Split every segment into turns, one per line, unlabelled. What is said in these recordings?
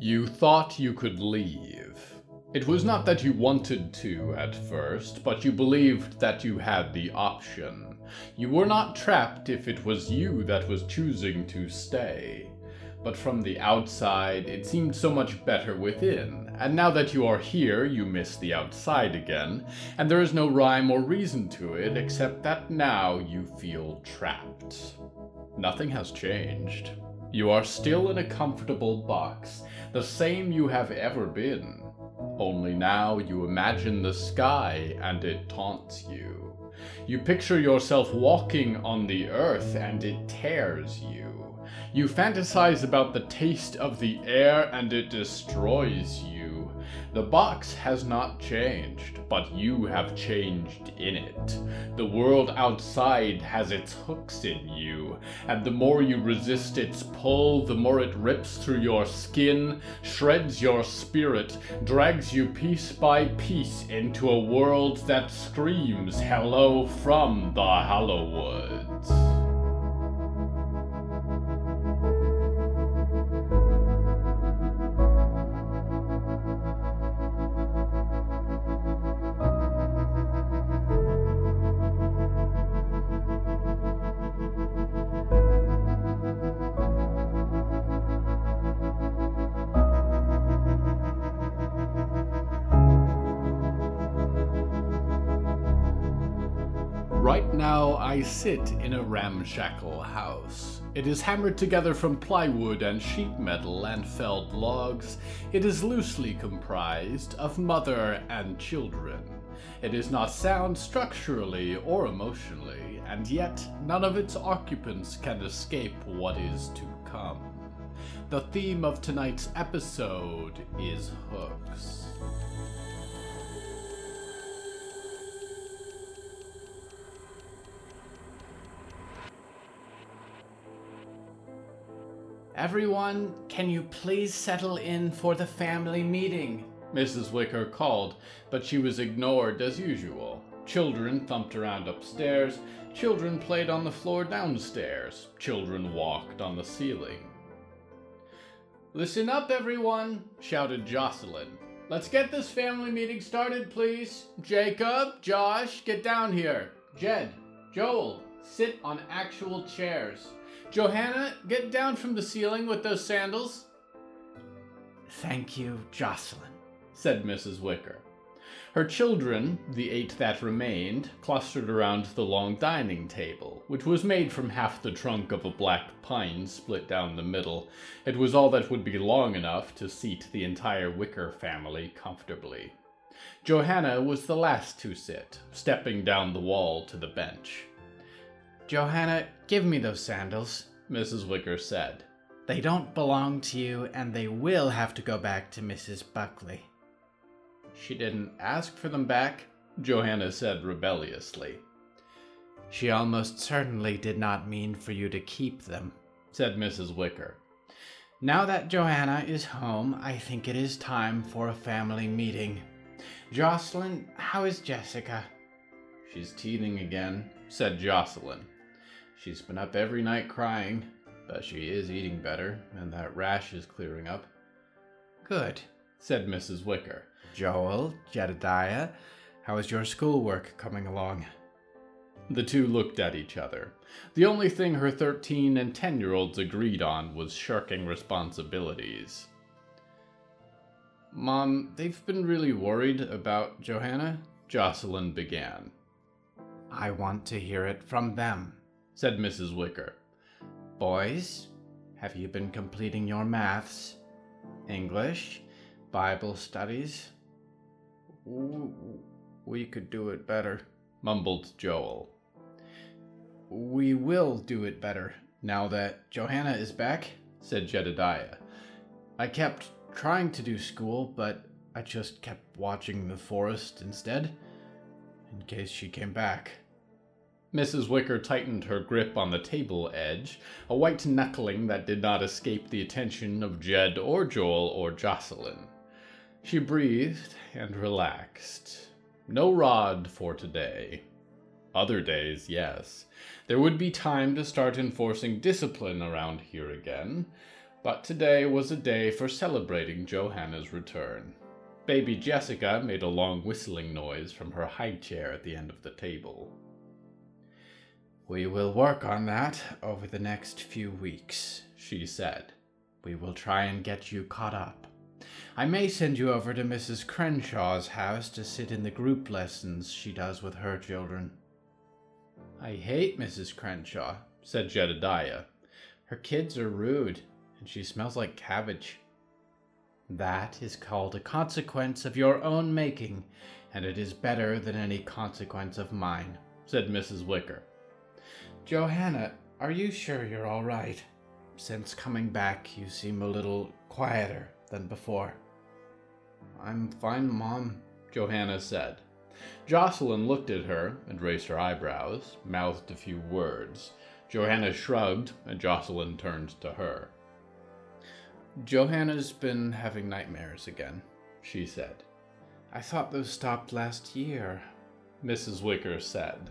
You thought you could leave. It was not that you wanted to at first, but you believed that you had the option. You were not trapped if it was you that was choosing to stay. But from the outside, it seemed so much better within, and now that you are here, you miss the outside again, and there is no rhyme or reason to it except that now you feel trapped. Nothing has changed. You are still in a comfortable box, the same you have ever been. Only now you imagine the sky and it taunts you. You picture yourself walking on the earth and it tears you. You fantasize about the taste of the air and it destroys you. The box has not changed, but you have changed in it. The world outside has its hooks in you, and the more you resist its pull, the more it rips through your skin, shreds your spirit, drags you piece by piece into a world that screams hello from the Hallowoods. Right I sit in a ramshackle house. It is hammered together from plywood and sheet metal and felled logs. It is loosely comprised of mother and children. It is not sound structurally or emotionally, and yet none of its occupants can escape what is to come. The theme of tonight's episode is hooks. Everyone, can you please settle in for the family meeting? Mrs. Wicker called, but she was ignored as usual. Children thumped around upstairs, children played on the floor downstairs, children walked on the ceiling. Listen up, everyone, shouted Jocelyn. Let's get this family meeting started, please. Jacob, Josh, get down here. Jed, Joel, sit on actual chairs. Johanna, get down from the ceiling with those sandals. Thank you, Jocelyn, said Mrs. Wicker. Her children, the eight that remained, clustered around the long dining table, which was made from half the trunk of a black pine split down the middle. It was all that would be long enough to seat the entire Wicker family comfortably. Johanna was the last to sit, stepping down the wall to the bench. Johanna, give me those sandals, Mrs. Wicker said. They don't belong to you, and they will have to go back to Mrs. Buckley. She didn't ask for them back, Johanna said rebelliously. She almost certainly did not mean for you to keep them, said Mrs. Wicker. Now that Johanna is home, I think it is time for a family meeting. Jocelyn, how is Jessica? She's teething again, said Jocelyn. She's been up every night crying, but she is eating better, and that rash is clearing up. Good, said Mrs. Wicker. Joel, Jedediah, how is your schoolwork coming along? The two looked at each other. The only thing her 13 and 10 year olds agreed on was shirking responsibilities. Mom, they've been really worried about Johanna, Jocelyn began. I want to hear it from them, said Mrs. Wicker. Boys, have you been completing your maths, English, Bible studies? We could do it better, mumbled Joel. We will do it better now that Johanna is back, said Jedediah. I kept trying to do school, but I just kept watching the forest instead, in case she came back. Mrs. Wicker tightened her grip on the table edge, a white knuckling that did not escape the attention of Jed or Joel or Jocelyn. She breathed and relaxed. No rod for today. Other days, yes. There would be time to start enforcing discipline around here again. But today was a day for celebrating Johanna's return. Baby Jessica made a long whistling noise from her high chair at the end of the table. We will work on that over the next few weeks, she said. We will try and get you caught up. I may send you over to Mrs. Crenshaw's house to sit in the group lessons she does with her children. I hate Mrs. Crenshaw, said Jedediah. Her kids are rude, and she smells like cabbage. That is called a consequence of your own making, and it is better than any consequence of mine, said Mrs. Wicker. Johanna, are you sure you're all right? Since coming back, you seem a little quieter than before. I'm fine, Mom, Johanna said. Jocelyn looked at her and raised her eyebrows, mouthed a few words. Johanna shrugged, and Jocelyn turned to her. Johanna's been having nightmares again, she said. I thought those stopped last year, Mrs. Wicker said.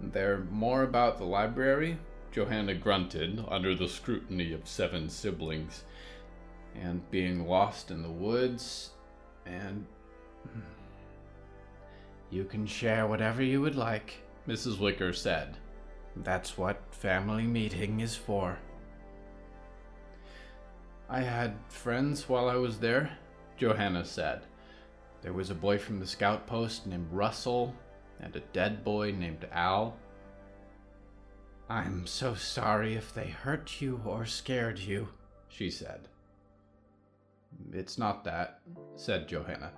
They're more about the library? Johanna grunted under the scrutiny of seven siblings and being lost in the woods, and. Hmm, you can share whatever you would like, Mrs. Wicker said. That's what family meeting is for. I had friends while I was there, Johanna said. There was a boy from the scout post named Russell, and a dead boy named Al. I'm so sorry if they hurt you or scared you, she said. It's not that, said Johanna.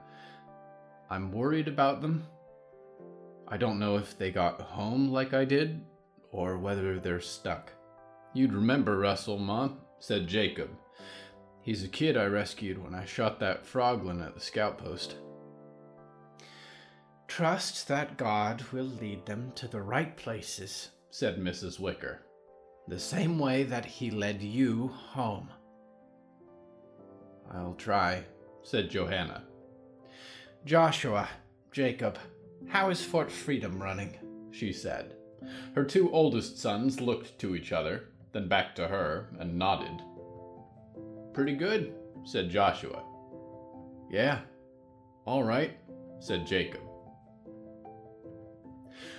I'm worried about them. I don't know if they got home like I did, or whether they're stuck. You'd remember Russell, Mom, said Jacob. He's a kid I rescued when I shot that froglin at the scout post. Trust that God will lead them to the right places, said Mrs. Wicker, the same way that he led you home. I'll try, said Johanna. Joshua, Jacob, how is Fort Freedom running? she said. Her two oldest sons looked to each other, then back to her, and nodded. Pretty good, said Joshua. Yeah, all right, said Jacob.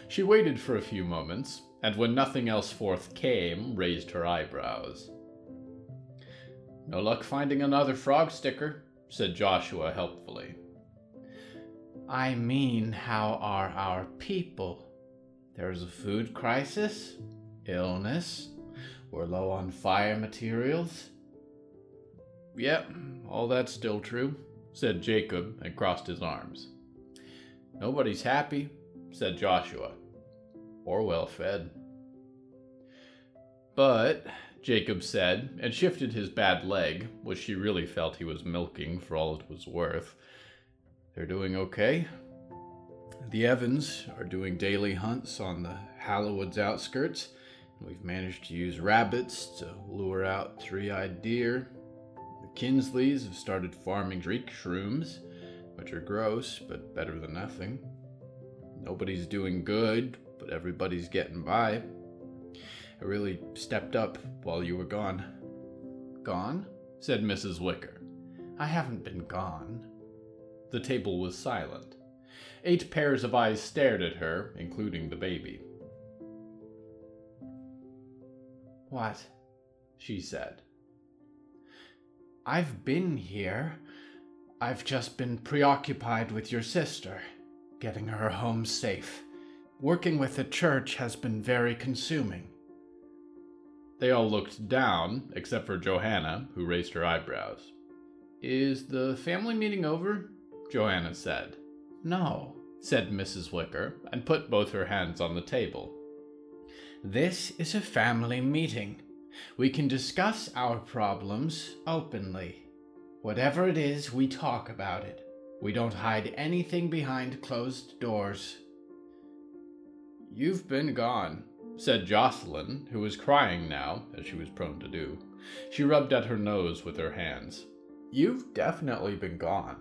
She waited for a few moments, and when nothing else forth came, raised her eyebrows. No luck finding another frog sticker, said Joshua helpfully. I mean, how are our people? There's a food crisis, illness, we're low on fire materials. Yep, all that's still true, said Jacob and crossed his arms. Nobody's happy, said Joshua, or well fed. But Jacob said, and shifted his bad leg, which she really felt he was milking for all it was worth. They're doing okay. The Evans are doing daily hunts on the Hallowoods outskirts. We've managed to use rabbits to lure out three eyed deer. The Kinsleys have started farming Dreek shrooms, which are gross, but better than nothing. Nobody's doing good, but everybody's getting by. I really stepped up while you were gone. Gone? said Mrs. Wicker. I haven't been gone. The table was silent. Eight pairs of eyes stared at her, including the baby. What? she said. I've been here. I've just been preoccupied with your sister, getting her home safe. Working with the church has been very consuming. They all looked down, except for Johanna, who raised her eyebrows. Is the family meeting over? Johanna said. No, said Mrs. Wicker, and put both her hands on the table. This is a family meeting. We can discuss our problems openly. Whatever it is, we talk about it. We don't hide anything behind closed doors. You've been gone, said Jocelyn, who was crying now, as she was prone to do. She rubbed at her nose with her hands. You've definitely been gone.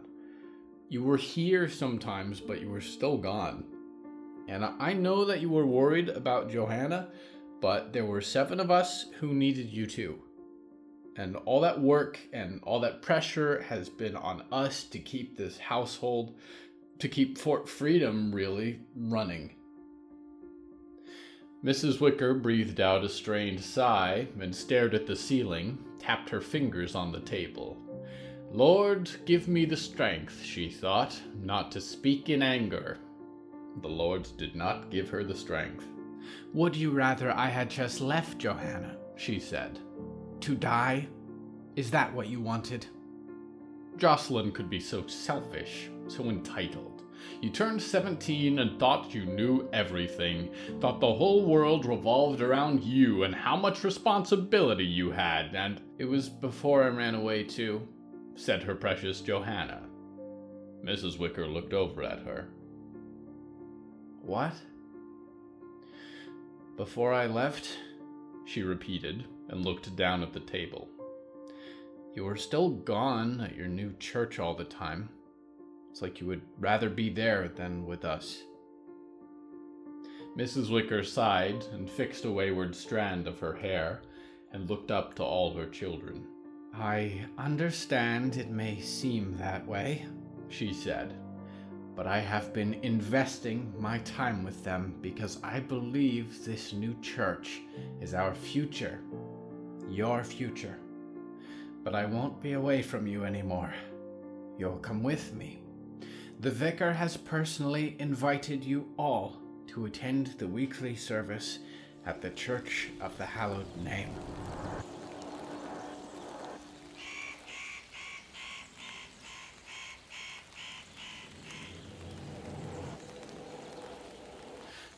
You were here sometimes, but you were still gone. And I know that you were worried about Johanna, but there were seven of us who needed you too. And all that work and all that pressure has been on us to keep this household, to keep Fort Freedom really running. Mrs. Wicker breathed out a strained sigh and stared at the ceiling, tapped her fingers on the table. Lord, give me the strength, she thought, not to speak in anger. The Lord did not give her the strength.
Would you rather I had just left, Johanna? she said. To die? Is that what you wanted?
Jocelyn could be so selfish, so entitled. You turned 17 and thought you knew everything, thought the whole world revolved around you and how much responsibility you had, and
it was before I ran away, too,
said her precious Johanna. Mrs. Wicker looked over at her.
What? Before I left? she repeated and looked down at the table. You are still gone at your new church all the time. It's like you would rather be there than with us.
Mrs. Wicker sighed and fixed a wayward strand of her hair and looked up to all her children.
I understand it may seem that way, she said, but I have been investing my time with them because I believe this new church is our future, your future. But I won't be away from you anymore. You'll come with me. The vicar has personally invited you all to attend the weekly service at the Church of the Hallowed Name.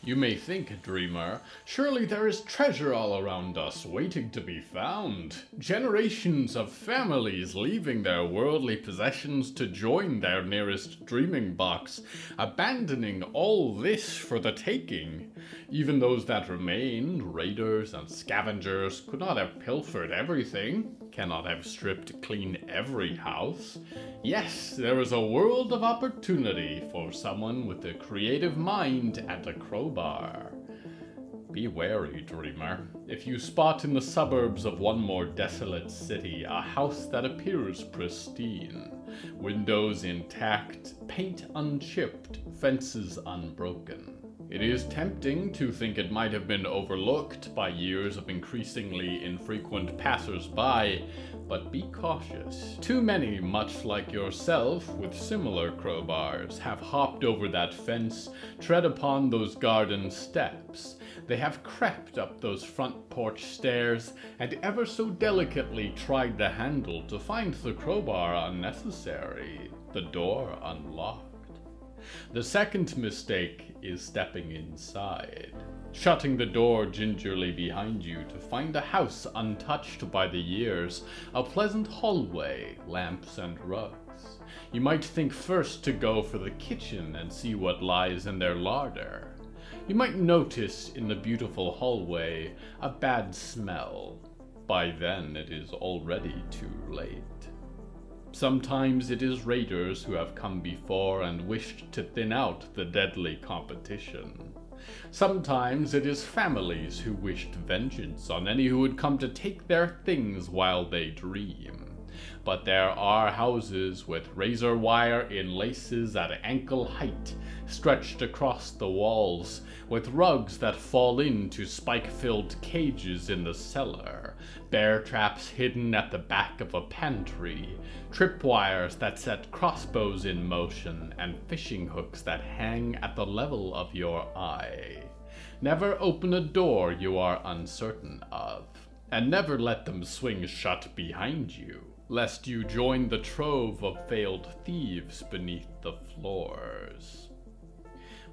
You may think, dreamer, surely there is treasure all around us waiting to be found. Generations of families leaving their worldly possessions to join their nearest dreaming box, abandoning all this for the taking. Even those that remained, raiders and scavengers, could not have pilfered everything, cannot have stripped clean every house. Yes, there is a world of opportunity for someone with a creative mind and a crowbar. Be wary, dreamer. If you spot in the suburbs of one more desolate city a house that appears pristine, windows intact, paint unchipped, fences unbroken, it is tempting to think it might have been overlooked by years of increasingly infrequent passers by, but be cautious. Too many, much like yourself, with similar crowbars, have hopped over that fence, tread upon those garden steps. They have crept up those front porch stairs, and ever so delicately tried the handle to find the crowbar unnecessary, the door unlocked. The second mistake is stepping inside, shutting the door gingerly behind you to find a house untouched by the years, a pleasant hallway, lamps and rugs. You might think first to go for the kitchen and see what lies in their larder. You might notice in the beautiful hallway a bad smell. By then it is already too late. Sometimes it is raiders who have come before and wished to thin out the deadly competition. Sometimes it is families who wished vengeance on any who would come to take their things while they dream. But there are houses with razor wire in laces at ankle height stretched across the walls, with rugs that fall into spike filled cages in the cellar, bear traps hidden at the back of a pantry, tripwires that set crossbows in motion, and fishing hooks that hang at the level of your eye. Never open a door you are uncertain of, and never let them swing shut behind you, lest you join the trove of failed thieves beneath the floors.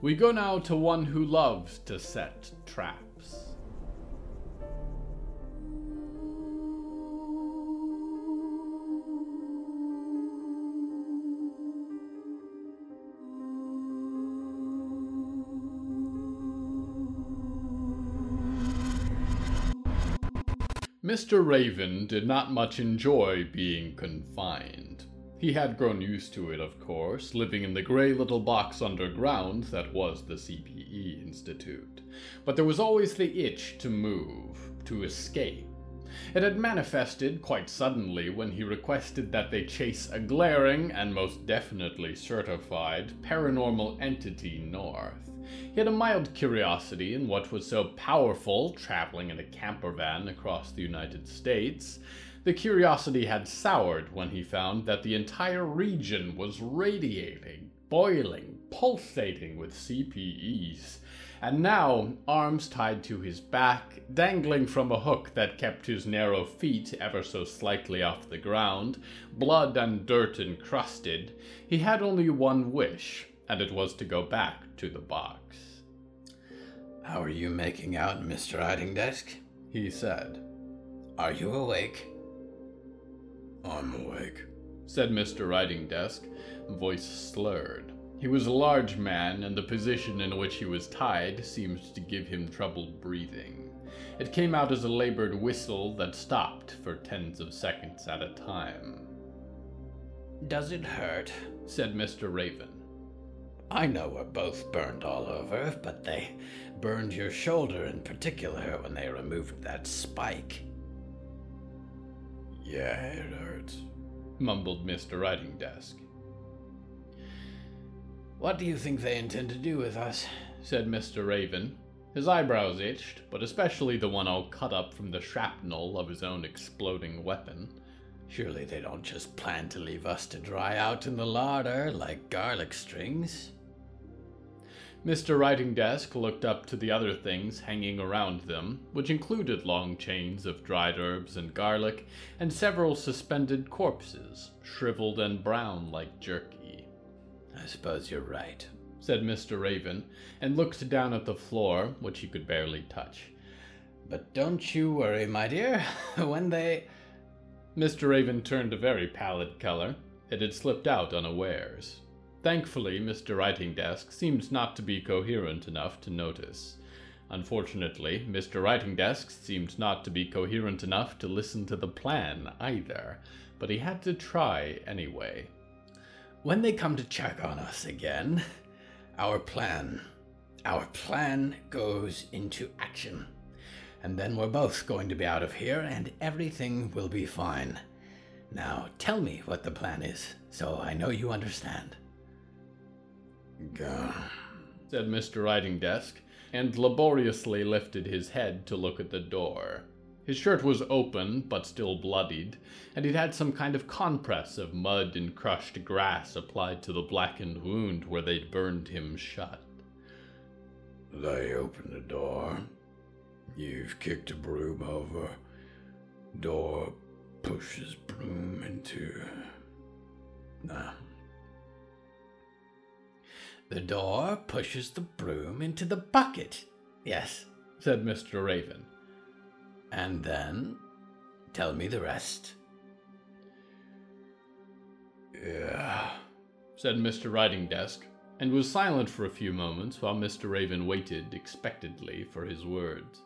We go now to one who loves to set traps. Mr. Raven did not much enjoy being confined. He had grown used to it, of course, living in the gray little box underground that was the CPE Institute. But there was always the itch to move, to escape, It had manifested quite suddenly when he requested that they chase a glaring and most definitely certified paranormal entity north. He had a mild curiosity in what was so powerful traveling in a camper van across the United States. The curiosity had soured when he found that the entire region was radiating, boiling, pulsating with CPEs and now, arms tied to his back, dangling from a hook that kept his narrow feet ever so slightly off the ground, blood and dirt encrusted, he had only one wish, and it was to go back to the box.
How are you making out, Mr. Writing Desk? he said. Are you awake?
I'm awake,
said Mr. Writing Desk, voice slurred. He was a large man, and the position in which he was tied seemed to give him trouble breathing. It came out as a labored whistle that stopped for tens of seconds at a time.
Does it hurt?
said Mr. Raven.
I know we're both burned all over, but they burned your shoulder in particular when they removed that spike.
Yeah, it hurts,
mumbled Mr. Writing Desk.
What do you think they intend to do with us?
said Mr. Raven. His eyebrows itched, but especially the one all cut up from the shrapnel of his own exploding weapon.
Surely they don't just plan to leave us to dry out in the larder like garlic strings.
Mr. Writing Desk looked up to the other things hanging around them, which included long chains of dried herbs and garlic, and several suspended corpses, shriveled and brown like jerky.
I suppose you're right,
said Mr. Raven, and looked down at the floor, which he could barely touch.
But don't you worry, my dear. when they.
Mr. Raven turned a very pallid color. It had slipped out unawares. Thankfully, Mr. Writing Desk seemed not to be coherent enough to notice. Unfortunately, Mr. Writing Desk seemed not to be coherent enough to listen to the plan either, but he had to try anyway.
When they come to check on us again, our plan, our plan goes into action. And then we're both going to be out of here and everything will be fine. Now tell me what the plan is, so I know you understand.
Go,
said Mr. Writing Desk, and laboriously lifted his head to look at the door. His shirt was open, but still bloodied, and it had some kind of compress of mud and crushed grass applied to the blackened wound where they'd burned him shut.
They open the door. You've kicked a broom over. Door pushes broom into. Nah.
The door pushes the broom into the bucket. Yes, said Mr. Raven. And then tell me the rest.
Yeah,
said Mr. Writing Desk, and was silent for a few moments while Mr. Raven waited expectantly for his words.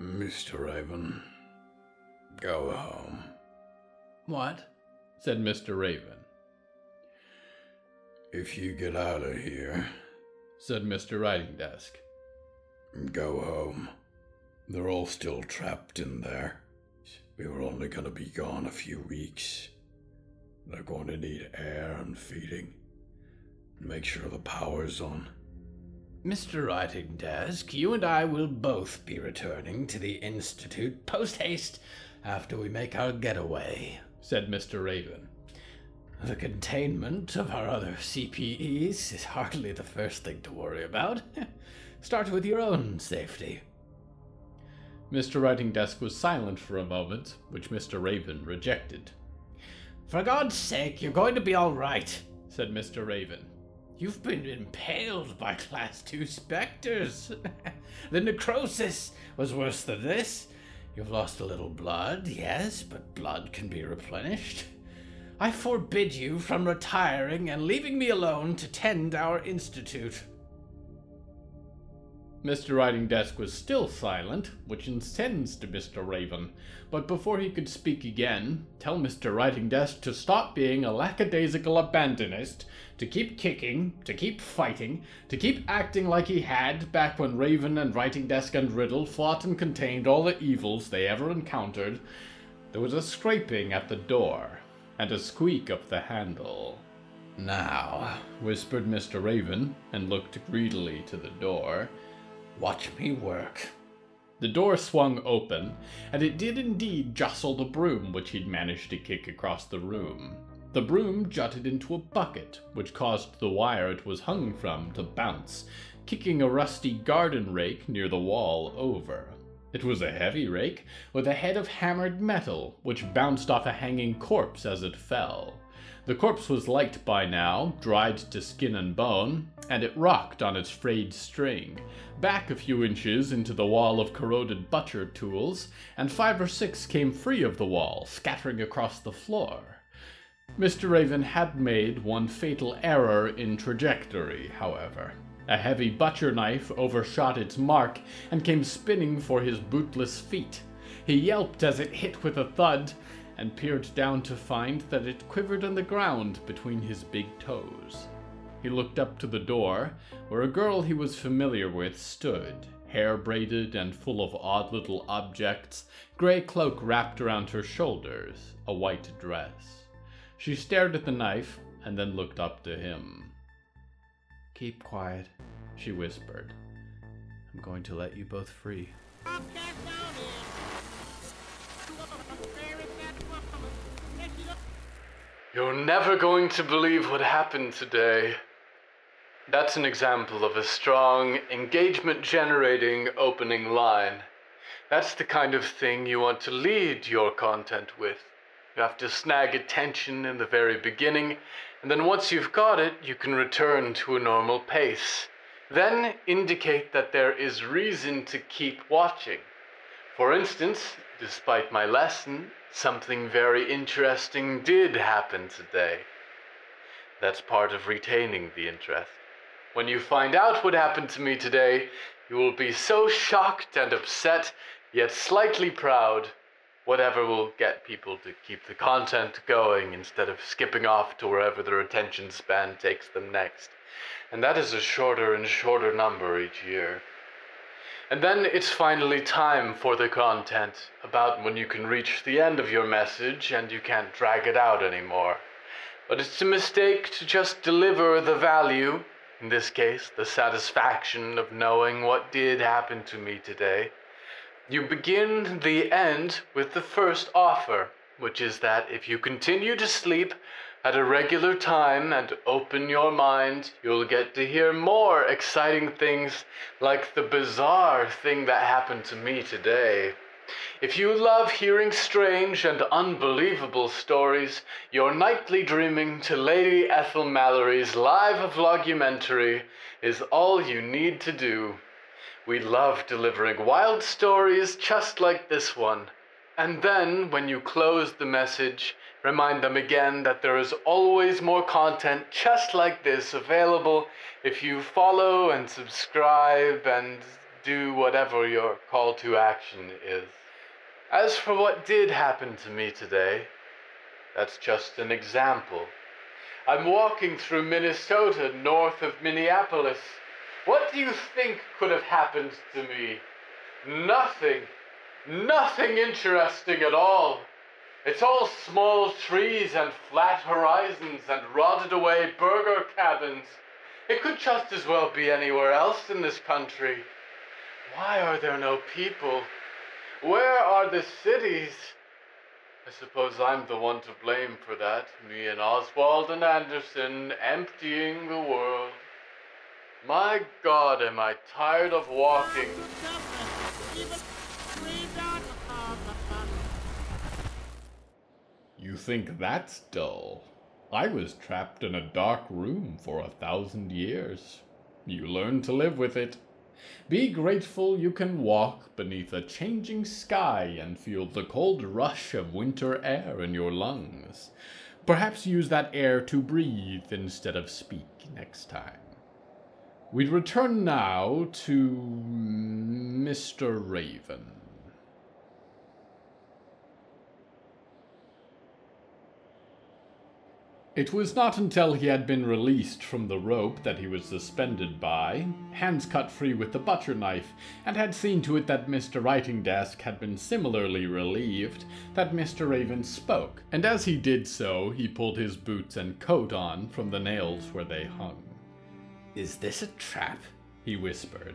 Mr. Raven, go home.
What?
said Mr. Raven.
If you get out of here,
said Mr. Writing Desk,
go home. They're all still trapped in there. We were only going to be gone a few weeks. They're going to need air and feeding. Make sure the power's on.
Mr. Writing Desk, you and I will both be returning to the Institute post haste after we make our getaway, said Mr. Raven. The containment of our other CPEs is hardly the first thing to worry about. Start with your own safety.
Mr. Writing Desk was silent for a moment, which Mr. Raven rejected.
For God's sake, you're going to be all right, said Mr. Raven. You've been impaled by Class 2 specters. the necrosis was worse than this. You've lost a little blood, yes, but blood can be replenished. I forbid you from retiring and leaving me alone to tend our institute.
Mr. Writing Desk was still silent, which incensed Mr. Raven, but before he could speak again, tell Mr. Writing Desk to stop being a lackadaisical abandonist, to keep kicking, to keep fighting, to keep acting like he had back when Raven and Writing Desk and Riddle fought and contained all the evils they ever encountered, there was a scraping at the door and a squeak of the handle. Now, whispered Mr. Raven, and looked greedily to the door. Watch me work. The door swung open, and it did indeed jostle the broom which he'd managed to kick across the room. The broom jutted into a bucket, which caused the wire it was hung from to bounce, kicking a rusty garden rake near the wall over. It was a heavy rake, with a head of hammered metal, which bounced off a hanging corpse as it fell. The corpse was light by now, dried to skin and bone, and it rocked on its frayed string, back a few inches into the wall of corroded butcher tools, and five or six came free of the wall, scattering across the floor. Mr. Raven had made one fatal error in trajectory, however. A heavy butcher knife overshot its mark and came spinning for his bootless feet. He yelped as it hit with a thud, and peered down to find that it quivered on the ground between his big toes. He looked up to the door, where a girl he was familiar with stood, hair braided and full of odd little objects, gray cloak wrapped around her shoulders, a white dress. She stared at the knife and then looked up to him. Keep quiet, she whispered. I'm going to let you both free. You're never going to believe what happened today. That's an example of a strong, engagement generating opening line. That's the kind of thing you want to lead your content with. You have to snag attention in the very beginning, and then once you've got it, you can return to a normal pace. Then indicate that there is reason to keep watching. For instance, despite my lesson, Something very interesting did happen today. That's part of retaining the interest. When you find out what happened to me today, you will be so shocked and upset, yet slightly proud. Whatever will get people to keep the content going instead of skipping off to wherever their attention span takes them next. And that is a shorter and shorter number each year. And then it's finally time for the content, about when you can reach the end of your message and you can't drag it out anymore. But it's a mistake to just deliver the value, in this case, the satisfaction of knowing what did happen to me today. You begin the end with the first offer, which is that if you continue to sleep, at a regular time and open your mind, you'll get to hear more exciting things like the bizarre thing that happened to me today. If you love hearing strange and unbelievable stories, your nightly dreaming to Lady Ethel Mallory's live vlogumentary is all you need to do. We love delivering wild stories just like this one. And then, when you close the message, remind them again that there is always more content just like this available if you follow and subscribe and do whatever your call to action is. As for what did happen to me today, that's just an example. I'm walking through Minnesota north of Minneapolis. What do you think could have happened to me? Nothing. Nothing interesting at all. It's all small trees and flat horizons and rotted away burger cabins. It could just as well be anywhere else in this country. Why are there no people? Where are the cities? I suppose I'm the one to blame for that. Me and Oswald and Anderson emptying the world. My God, am I tired of walking. You think that's dull? I was trapped in a dark room for a thousand years. You learn to live with it. Be grateful you can walk beneath a changing sky and feel the cold rush of winter air in your lungs. Perhaps use that air to breathe instead of speak next time. We'd return now to Mr. Raven. It was not until he had been released from the rope that he was suspended by, hands cut free with the butcher knife, and had seen to it that Mr. Writing Desk had been similarly relieved, that Mr. Raven spoke, and as he did so, he pulled his boots and coat on from the nails where they hung.
Is this a trap? he whispered.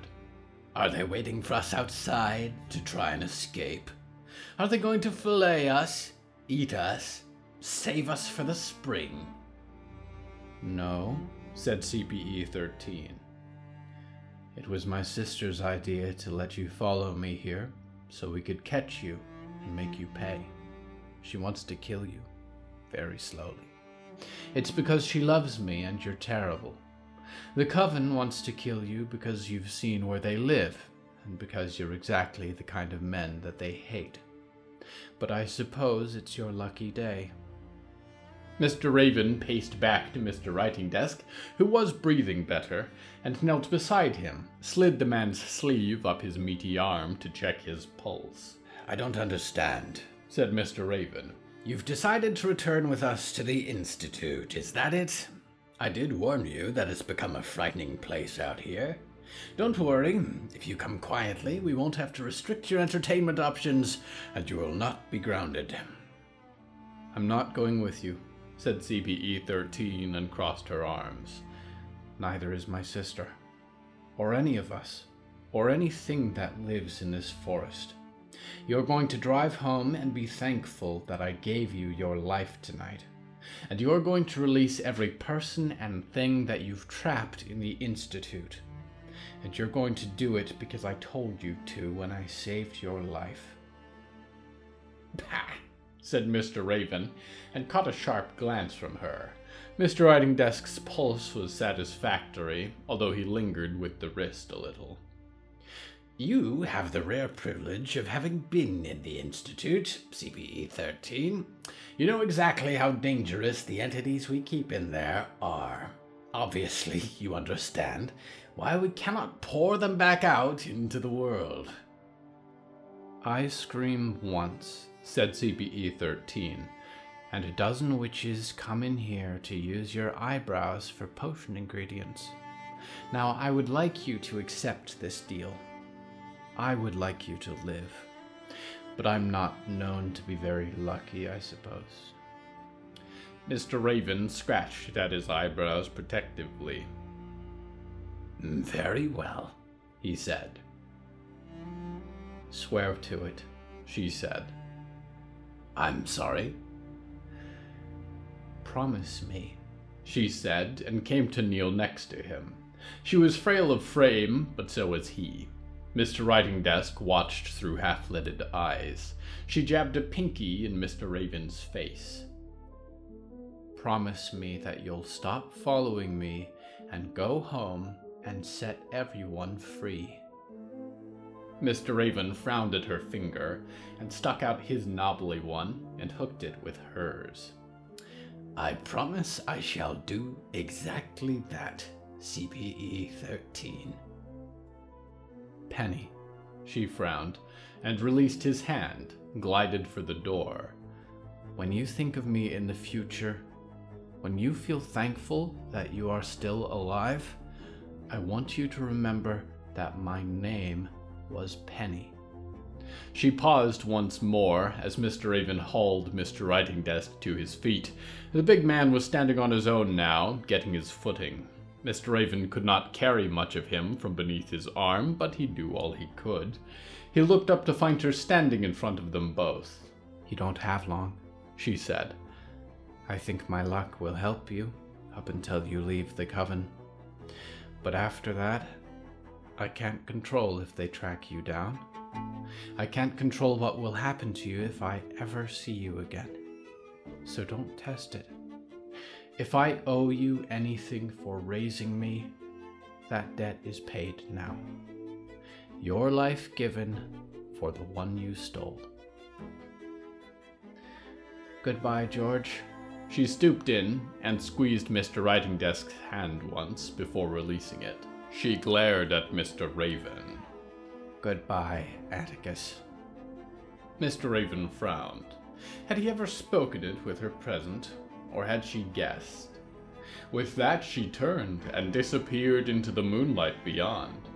Are they waiting for us outside to try and escape? Are they going to fillet us, eat us, Save us for the spring.
No, said CPE 13.
It was my sister's idea to let you follow me here so we could catch you and make you pay. She wants to kill you, very slowly. It's because she loves me and you're terrible. The Coven wants to kill you because you've seen where they live and because you're exactly the kind of men that they hate. But I suppose it's your lucky day.
Mr. Raven paced back to Mr. Writing Desk, who was breathing better, and knelt beside him, slid the man's sleeve up his meaty arm to check his pulse.
I don't understand, said Mr. Raven. You've decided to return with us to the Institute, is that it? I did warn you that it's become a frightening place out here. Don't worry, if you come quietly, we won't have to restrict your entertainment options, and you will not be grounded.
I'm not going with you, said CPE 13 and crossed her arms.
Neither is my sister, or any of us, or anything that lives in this forest. You're going to drive home and be thankful that I gave you your life tonight. And you're going to release every person and thing that you've trapped in the Institute. And you're going to do it because I told you to when I saved your life.
Pah! Said Mr. Raven, and caught a sharp glance from her. Mr. Writing Desk's pulse was satisfactory, although he lingered with the wrist a little.
You have the rare privilege of having been in the Institute, CPE 13. You know exactly how dangerous the entities we keep in there are. Obviously, you understand why we cannot pour them back out into the world.
I scream once, said CPE 13, and a dozen witches come in here to use your eyebrows for potion ingredients. Now, I would like you to accept this deal. I would like you to live, but I'm not known to be very lucky, I suppose. Mr. Raven scratched at his eyebrows protectively.
Very well, he said.
Swear to it, she said.
I'm sorry.
Promise me, she said, and came to kneel next to him. She was frail of frame, but so was he. Mr. Writing Desk watched through half lidded eyes. She jabbed a pinky in Mr. Raven's face. Promise me that you'll stop following me and go home and set everyone free. Mr. Raven frowned at her finger and stuck out his knobbly one and hooked it with hers.
I promise I shall do exactly that, CPE 13.
Penny, she frowned and released his hand, glided for the door. When you think of me in the future, when you feel thankful that you are still alive, I want you to remember that my name was Penny. She paused once more as Mr. Raven hauled Mr. Writing Desk to his feet. The big man was standing on his own now, getting his footing. Mr. Raven could not carry much of him from beneath his arm, but he'd do all he could. He looked up to find her standing in front of them both. You don't have long, she said. I think my luck will help you up until you leave the coven. But after that, I can't control if they track you down. I can't control what will happen to you if I ever see you again. So don't test it. If I owe you anything for raising me, that debt is paid now. Your life given for the one you stole. Goodbye, George. She stooped in and squeezed Mr. Writing Desk's hand once before releasing it. She glared at Mr. Raven.
Goodbye, Atticus.
Mr. Raven frowned. Had he ever spoken it with her present, or had she guessed? With that, she turned and disappeared into the moonlight beyond.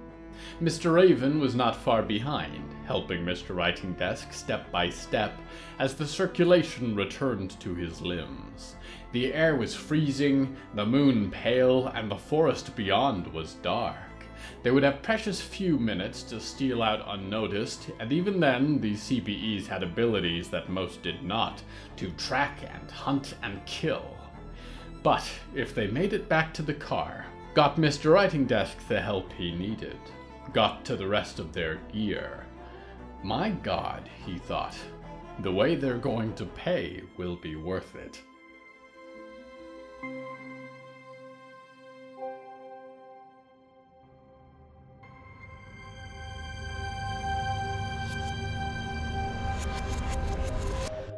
Mr. Raven was not far behind, helping Mr. Writing Desk step by step as the circulation returned to his limbs. The air was freezing, the moon pale, and the forest beyond was dark. They would have precious few minutes to steal out unnoticed, and even then, these CPEs had abilities that most did not to track and hunt and kill. But if they made it back to the car, got Mr. Writing Desk the help he needed, got to the rest of their gear, my god, he thought, the way they're going to pay will be worth it.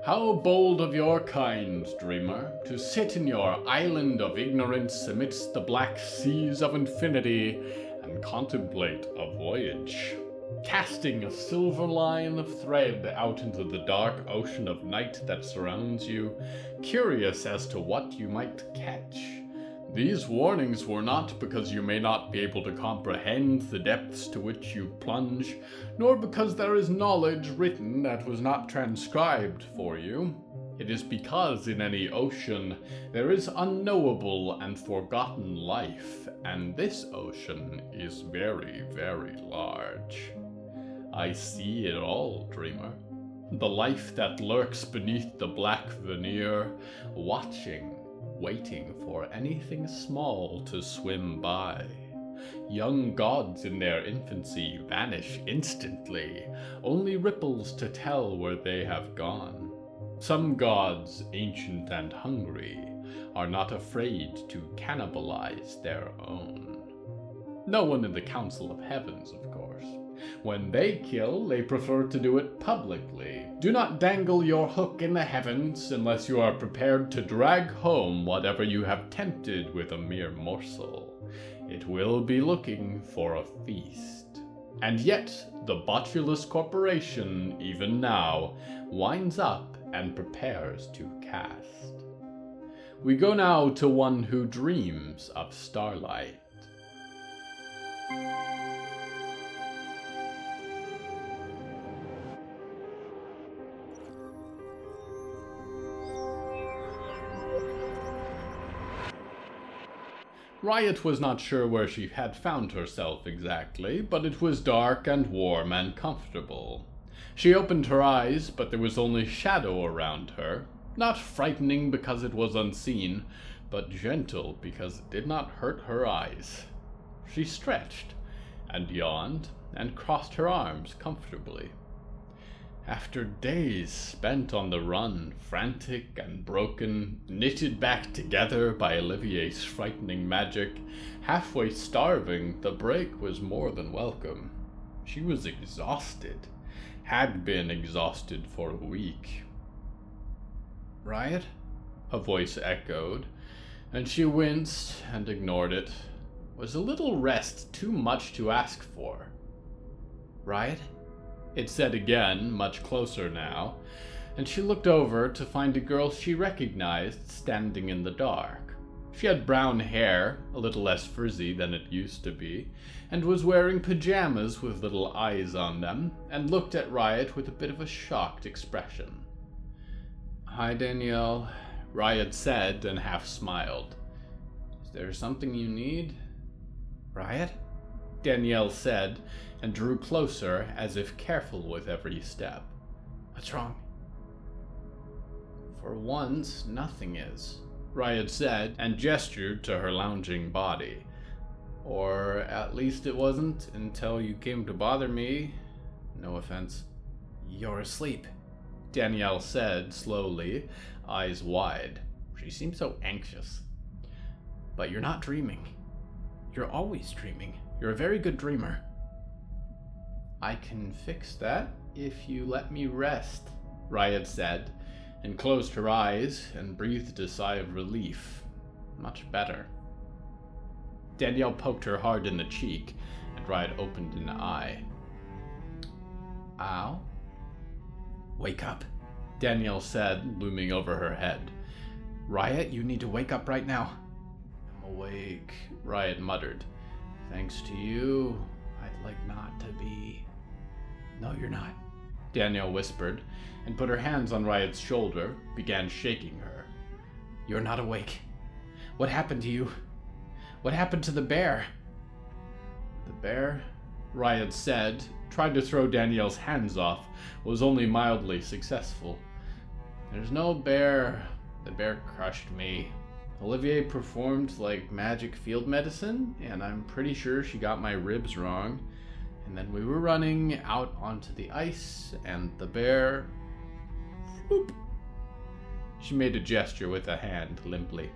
How bold of your kind, dreamer, to sit in your island of ignorance amidst the black seas of infinity and contemplate a voyage. Casting a silver line of thread out into the dark ocean of night that surrounds you, curious as to what you might catch. These warnings were not because you may not be able to comprehend the depths to which you plunge, nor because there is knowledge written that was not transcribed for you. It is because in any ocean there is unknowable and forgotten life, and this ocean is very, very large. I see it all, dreamer. The life that lurks beneath the black veneer, watching waiting for anything small to swim by. Young gods in their infancy vanish instantly, only ripples to tell where they have gone. Some gods, ancient and hungry, are not afraid to cannibalize their own. No one in the Council of Heavens, of course. When they kill, they prefer to do it publicly. Do not dangle your hook in the heavens unless you are prepared to drag home whatever you have tempted with a mere morsel. It will be looking for a feast. And yet, the Botulus Corporation, even now, winds up and prepares to cast. We go now to one who dreams of starlight. Riot was not sure where she had found herself exactly, but it was dark and warm and comfortable. She opened her eyes, but there was only shadow around her, not frightening because it was unseen, but gentle because it did not hurt her eyes. She stretched, and yawned, and crossed her arms comfortably. After days spent on the run, frantic and broken, knitted back together by Olivier's frightening magic, halfway starving, the break was more than welcome. She was exhausted, had been exhausted for a week. Riot? A voice echoed, and she winced and ignored it. Was a little rest too much to ask for? Riot? It said again, much closer now, and she looked over to find a girl she recognized standing in the dark. She had brown hair, a little less frizzy than it used to be, and was wearing pajamas with little eyes on them, and looked at Riot with a bit of a shocked expression. Hi, Danielle, Riot said and half smiled. Is there something you need? Riot? Danielle said, and drew closer as if careful with every step. What's wrong? For once, nothing is, Riot said and gestured to her lounging body. Or at least it wasn't until you came to bother me. No offense. You're asleep, Danielle said slowly, eyes wide. She seemed so anxious. But you're not dreaming. You're always dreaming. You're a very good dreamer. I can fix that if you let me rest, Riot said, and closed her eyes and breathed a sigh of relief. Much better. Danielle poked her hard in the cheek, and Riot opened an eye. Ow?
Wake up,
Danielle said, looming over her head.
Riot, you need to wake up right now.
I'm awake, Riot muttered. Thanks to you,
I'd like not to be. No, you're not,
Danielle whispered, and put her hands on Riot's shoulder, began shaking her.
You're not awake. What happened to you? What happened to the bear?
The bear? Riot said, tried to throw Danielle's hands off, was only mildly successful. There's no bear. The bear crushed me. Olivier performed like magic field medicine, and I'm pretty sure she got my ribs wrong. And then we were running out onto the ice, and the bear. She made a gesture with a hand limply.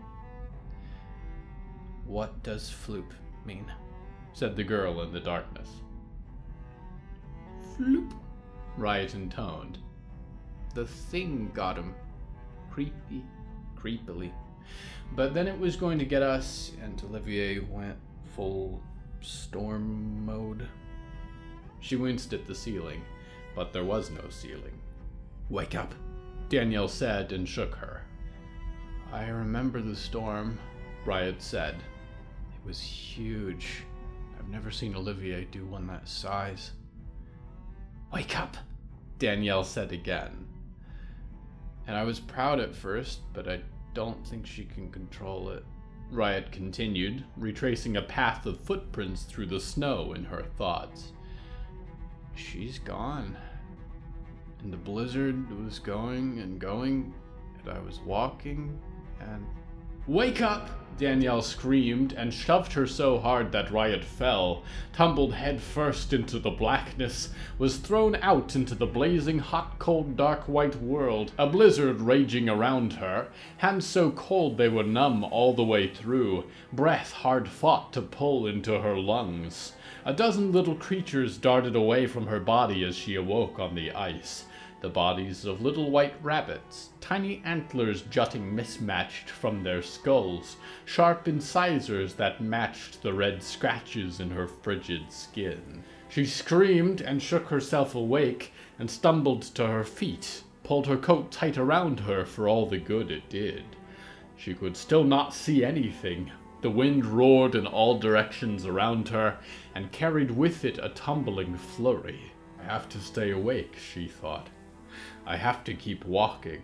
What does floop mean?
said the girl in the darkness. Floop, Riot intoned. The thing got him. Creepy, creepily. But then it was going to get us, and Olivier went full storm mode. She winced at the ceiling, but there was no ceiling.
Wake up,
Danielle said and shook her. I remember the storm, Riot said. Was huge. I've never seen Olivier do one that size.
Wake up,
Danielle said again. And I was proud at first, but I don't think she can control it. Riot continued, retracing a path of footprints through the snow in her thoughts. She's gone. And the blizzard was going and going, and I was walking, and. Wake up! Danielle screamed and shoved her so hard that Riot fell, tumbled head first into the blackness, was thrown out into the blazing hot, cold, dark white world, a blizzard raging around her, hands so cold they were numb all the way through, breath hard fought to pull into her lungs. A dozen little creatures darted away from her body as she awoke on the ice the bodies of little white rabbits, tiny antlers jutting mismatched from their skulls, sharp incisors that matched the red scratches in her frigid skin. She screamed and shook herself awake and stumbled to her feet, pulled her coat tight around her for all the good it did. She could still not see anything. The wind roared in all directions around her and carried with it a tumbling flurry. I have to stay awake, she thought. I have to keep walking.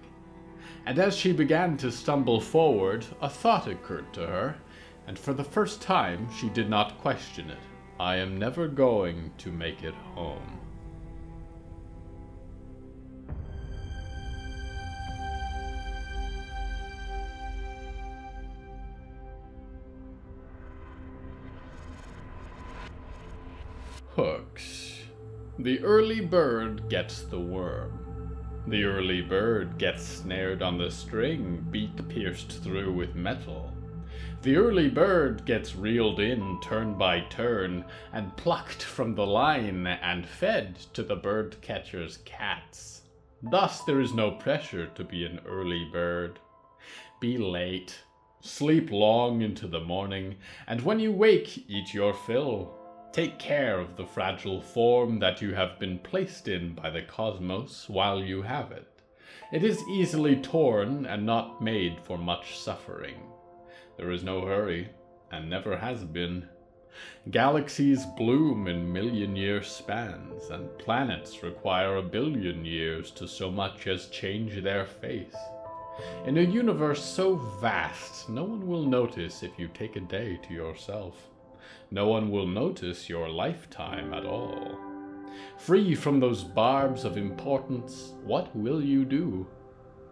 And as she began to stumble forward, a thought occurred to her, and for the first time she did not question it. I am never going to make it home. Hooks. The early bird gets the worm. The early bird gets snared on the string, beak pierced through with metal. The early bird gets reeled in turn by turn and plucked from the line and fed to the bird catcher's cats. Thus, there is no pressure to be an early bird. Be late, sleep long into the morning, and when you wake, eat your fill. Take care of the fragile form that you have been placed in by the cosmos while you have it. It is easily torn and not made for much suffering. There is no hurry, and never has been. Galaxies bloom in million year spans, and planets require a billion years to so much as change their face. In a universe so vast, no one will notice if you take a day to yourself. No one will notice your lifetime at all. Free from those barbs of importance, what will you do?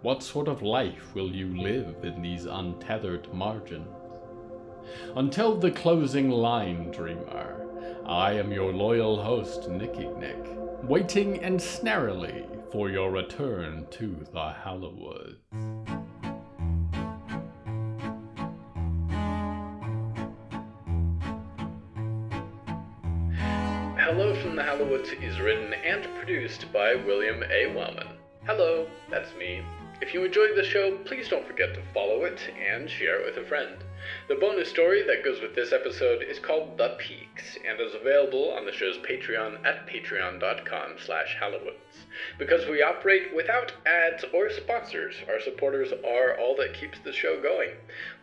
What sort of life will you live in these untethered margins? Until the closing line, dreamer, I am your loyal host, Nicky Nick, waiting and ensnarily for your return to the Hallowoods. The Hallowoods is written and produced by William A. Wellman. Hello, that's me. If you enjoyed the show, please don't forget to follow it and share it with a friend. The bonus story that goes with this episode is called The Peeks and is available on the show's Patreon at patreon.com slash Hallowoods. Because we operate without ads or sponsors, our supporters are all that keeps the show going.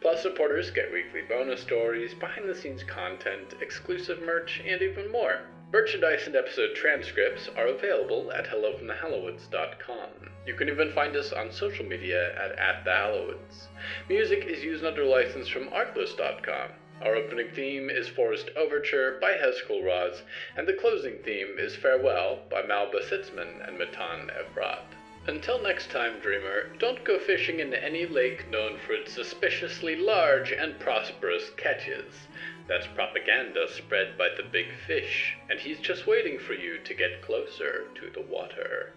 Plus, supporters get weekly bonus stories, behind-the-scenes content, exclusive merch, and even more. Merchandise and episode transcripts are available at hellofromthehallowoods.com. You can even find us on social media at, at the Hallowoods. Music is used under license from artlist.com. Our opening theme is Forest Overture by Yehezkel Raz, and the closing theme is Farewell by Malba Sitzman and Matan Evrat. Until next time, dreamer, don't go fishing in any lake known for its suspiciously large and prosperous catches. That's propaganda spread by the big fish, and he's just waiting for you to get closer to the water.